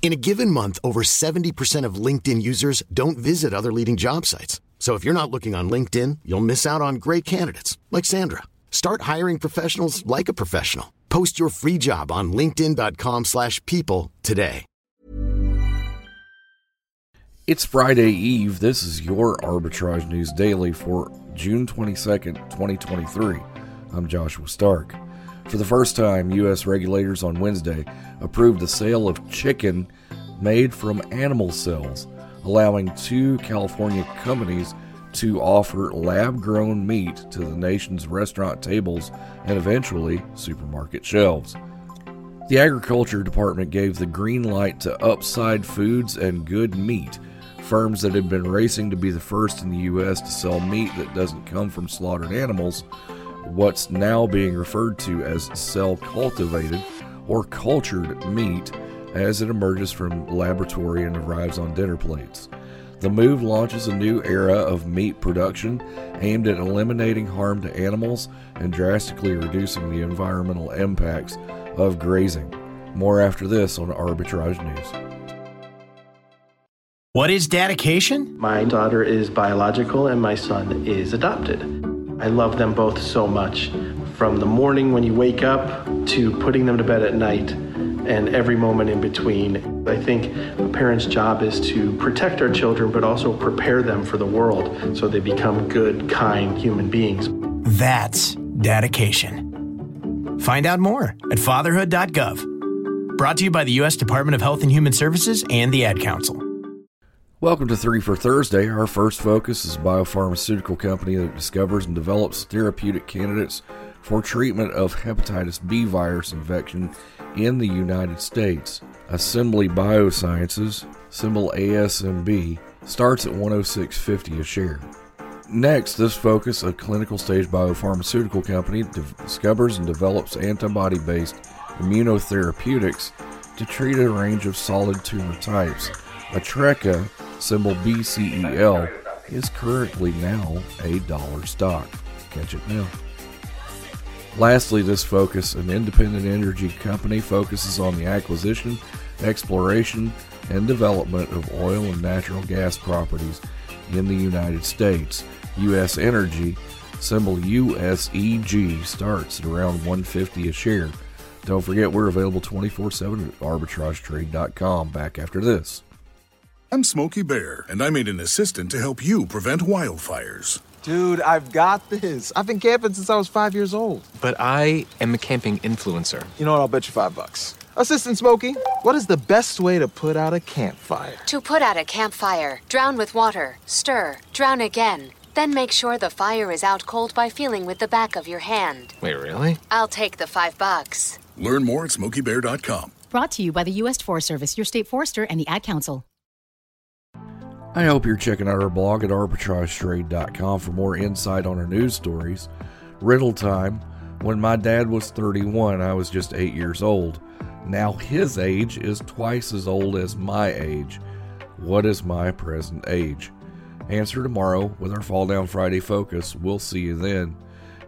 In a given month, over 70% of LinkedIn users don't visit other leading job sites. So if you're not looking on LinkedIn, you'll miss out on great candidates like Sandra. Start hiring professionals like a professional. Post your free job on linkedin.com/people today. It's Friday Eve. This is your Arbitrage News Daily for June 22nd, 2023. I'm Joshua Stark. For the first time, U.S. regulators on Wednesday approved the sale of chicken made from animal cells, allowing two California companies to offer lab grown meat to the nation's restaurant tables and eventually supermarket shelves. The Agriculture Department gave the green light to Upside Foods and Good Meat, firms that had been racing to be the first in the U.S. to sell meat that doesn't come from slaughtered animals, what's now being referred to as cell cultivated or cultured meat as it emerges from laboratory and arrives on dinner plates. The move launches a new era of meat production aimed at eliminating harm to animals and drastically reducing the environmental impacts of grazing. More after this on Arbitrage News. What is dedication? My daughter is biological and my son is adopted. I love them both so much. From the morning when you wake up to putting them to bed at night and every moment in between. I think a parent's job is to protect our children but also prepare them for the world so they become good, kind human beings. That's dedication. Find out more at fatherhood.gov. Brought to you by the U.S. Department of Health and Human Services and the Ad Council. Welcome to 3 for Thursday. Our first focus is a biopharmaceutical company that discovers and develops therapeutic candidates for treatment of hepatitis B virus infection in the United States. Assembly Biosciences, symbol ASMB, starts at 106.50 a share. Next, this focus, a clinical stage biopharmaceutical company, discovers and develops antibody based immunotherapeutics to treat a range of solid tumor types. Atreca, symbol BCEL, is currently now a dollar stock. Catch it now. Lastly, this focus, an independent energy company, focuses on the acquisition, exploration, and development of oil and natural gas properties in the United States. U.S. Energy, symbol USEG, starts at around 150 a share. Don't forget we're available 24/7 at arbitragetrade.com. Back after this. I'm Smokey Bear, and I made an assistant to help you prevent wildfires. Dude, I've got this. I've been camping since I was five years old. But I am a camping influencer. You know what? I'll bet you five bucks. Assistant Smokey, what is the best way to put out a campfire? To put out a campfire, drown with water, stir, drown again. Then make sure the fire is out cold by feeling with the back of your hand. Wait, really? I'll take the five bucks. Learn more at smokeybear.com. Brought to you by the U.S. Forest Service, your state forester, and the Ad Council. I hope you're checking out our blog at arbitragetrade.com for more insight on our news stories. Riddle time. When my dad was 31, I was just 8 years old. Now his age is twice as old as my age. What is my present age? Answer tomorrow with our Fall Down Friday focus. We'll see you then.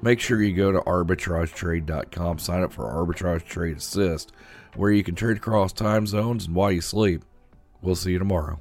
Make sure you go to arbitragetrade.com, sign up for Arbitrage Trade Assist, where you can trade across time zones and while you sleep. We'll see you tomorrow.